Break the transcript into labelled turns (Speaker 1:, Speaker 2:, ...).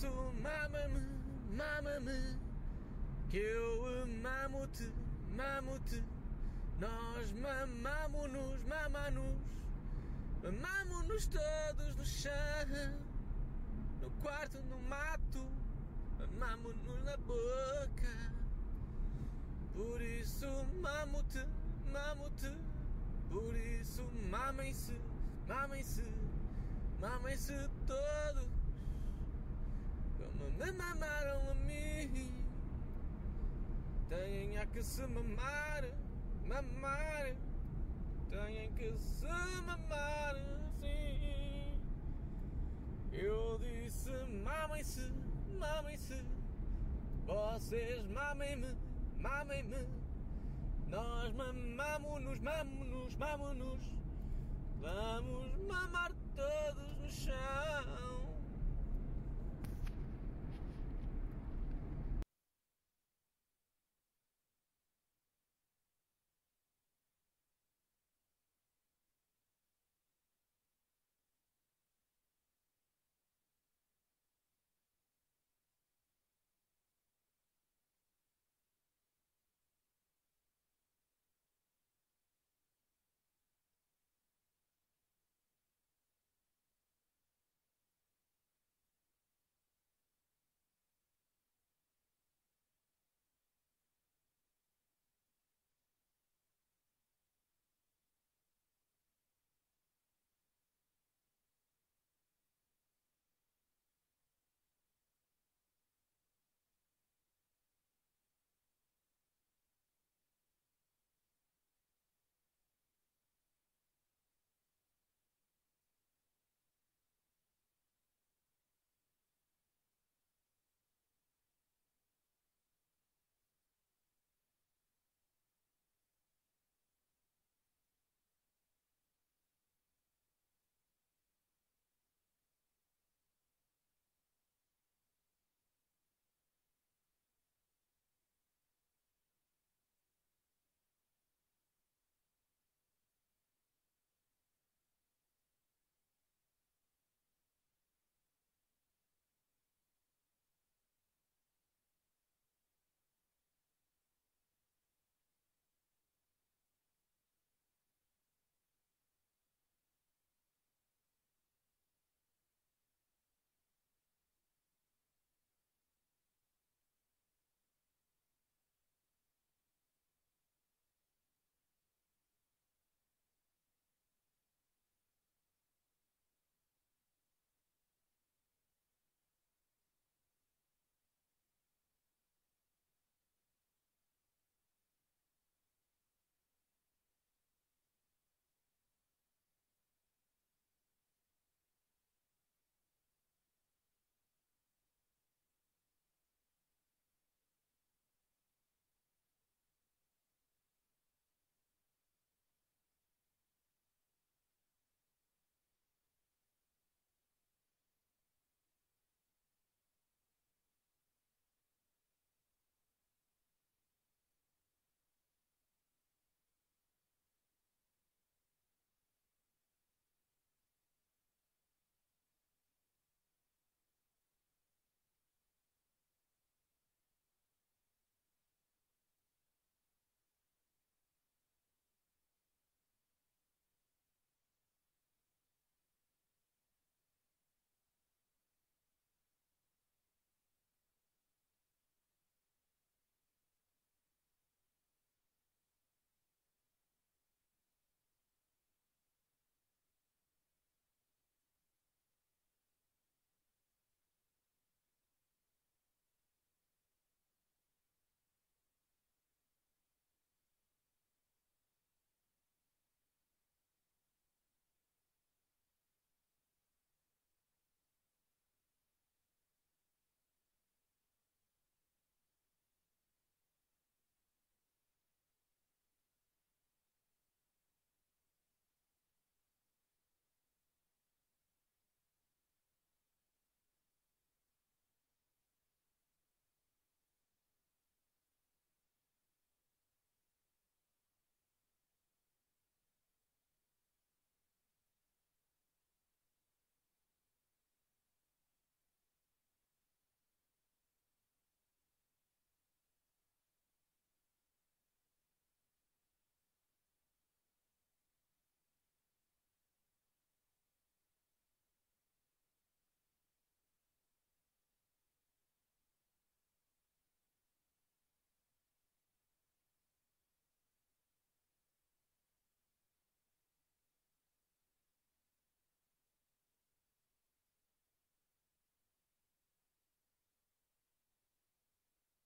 Speaker 1: isso mama-me, mama-me, que eu mamo-te, mamo-te. Nós mamamo-nos, mama-nos, mamamo-nos todos no chão, no quarto, no mato, mamamo-nos na boca. Por isso mamo-te, mamo-te, por isso mamem-se, mamem-se, mamem-se todos, me mamaram a mim. Têm a que se mamar, mamar, têm que se mamar, sim. Eu disse mamem-se, mamem-se, vocês mamem-me, mamem-me. Nós mamamos-nos, mamamos-nos, mamamos-nos. Vamos mamar todos no chão.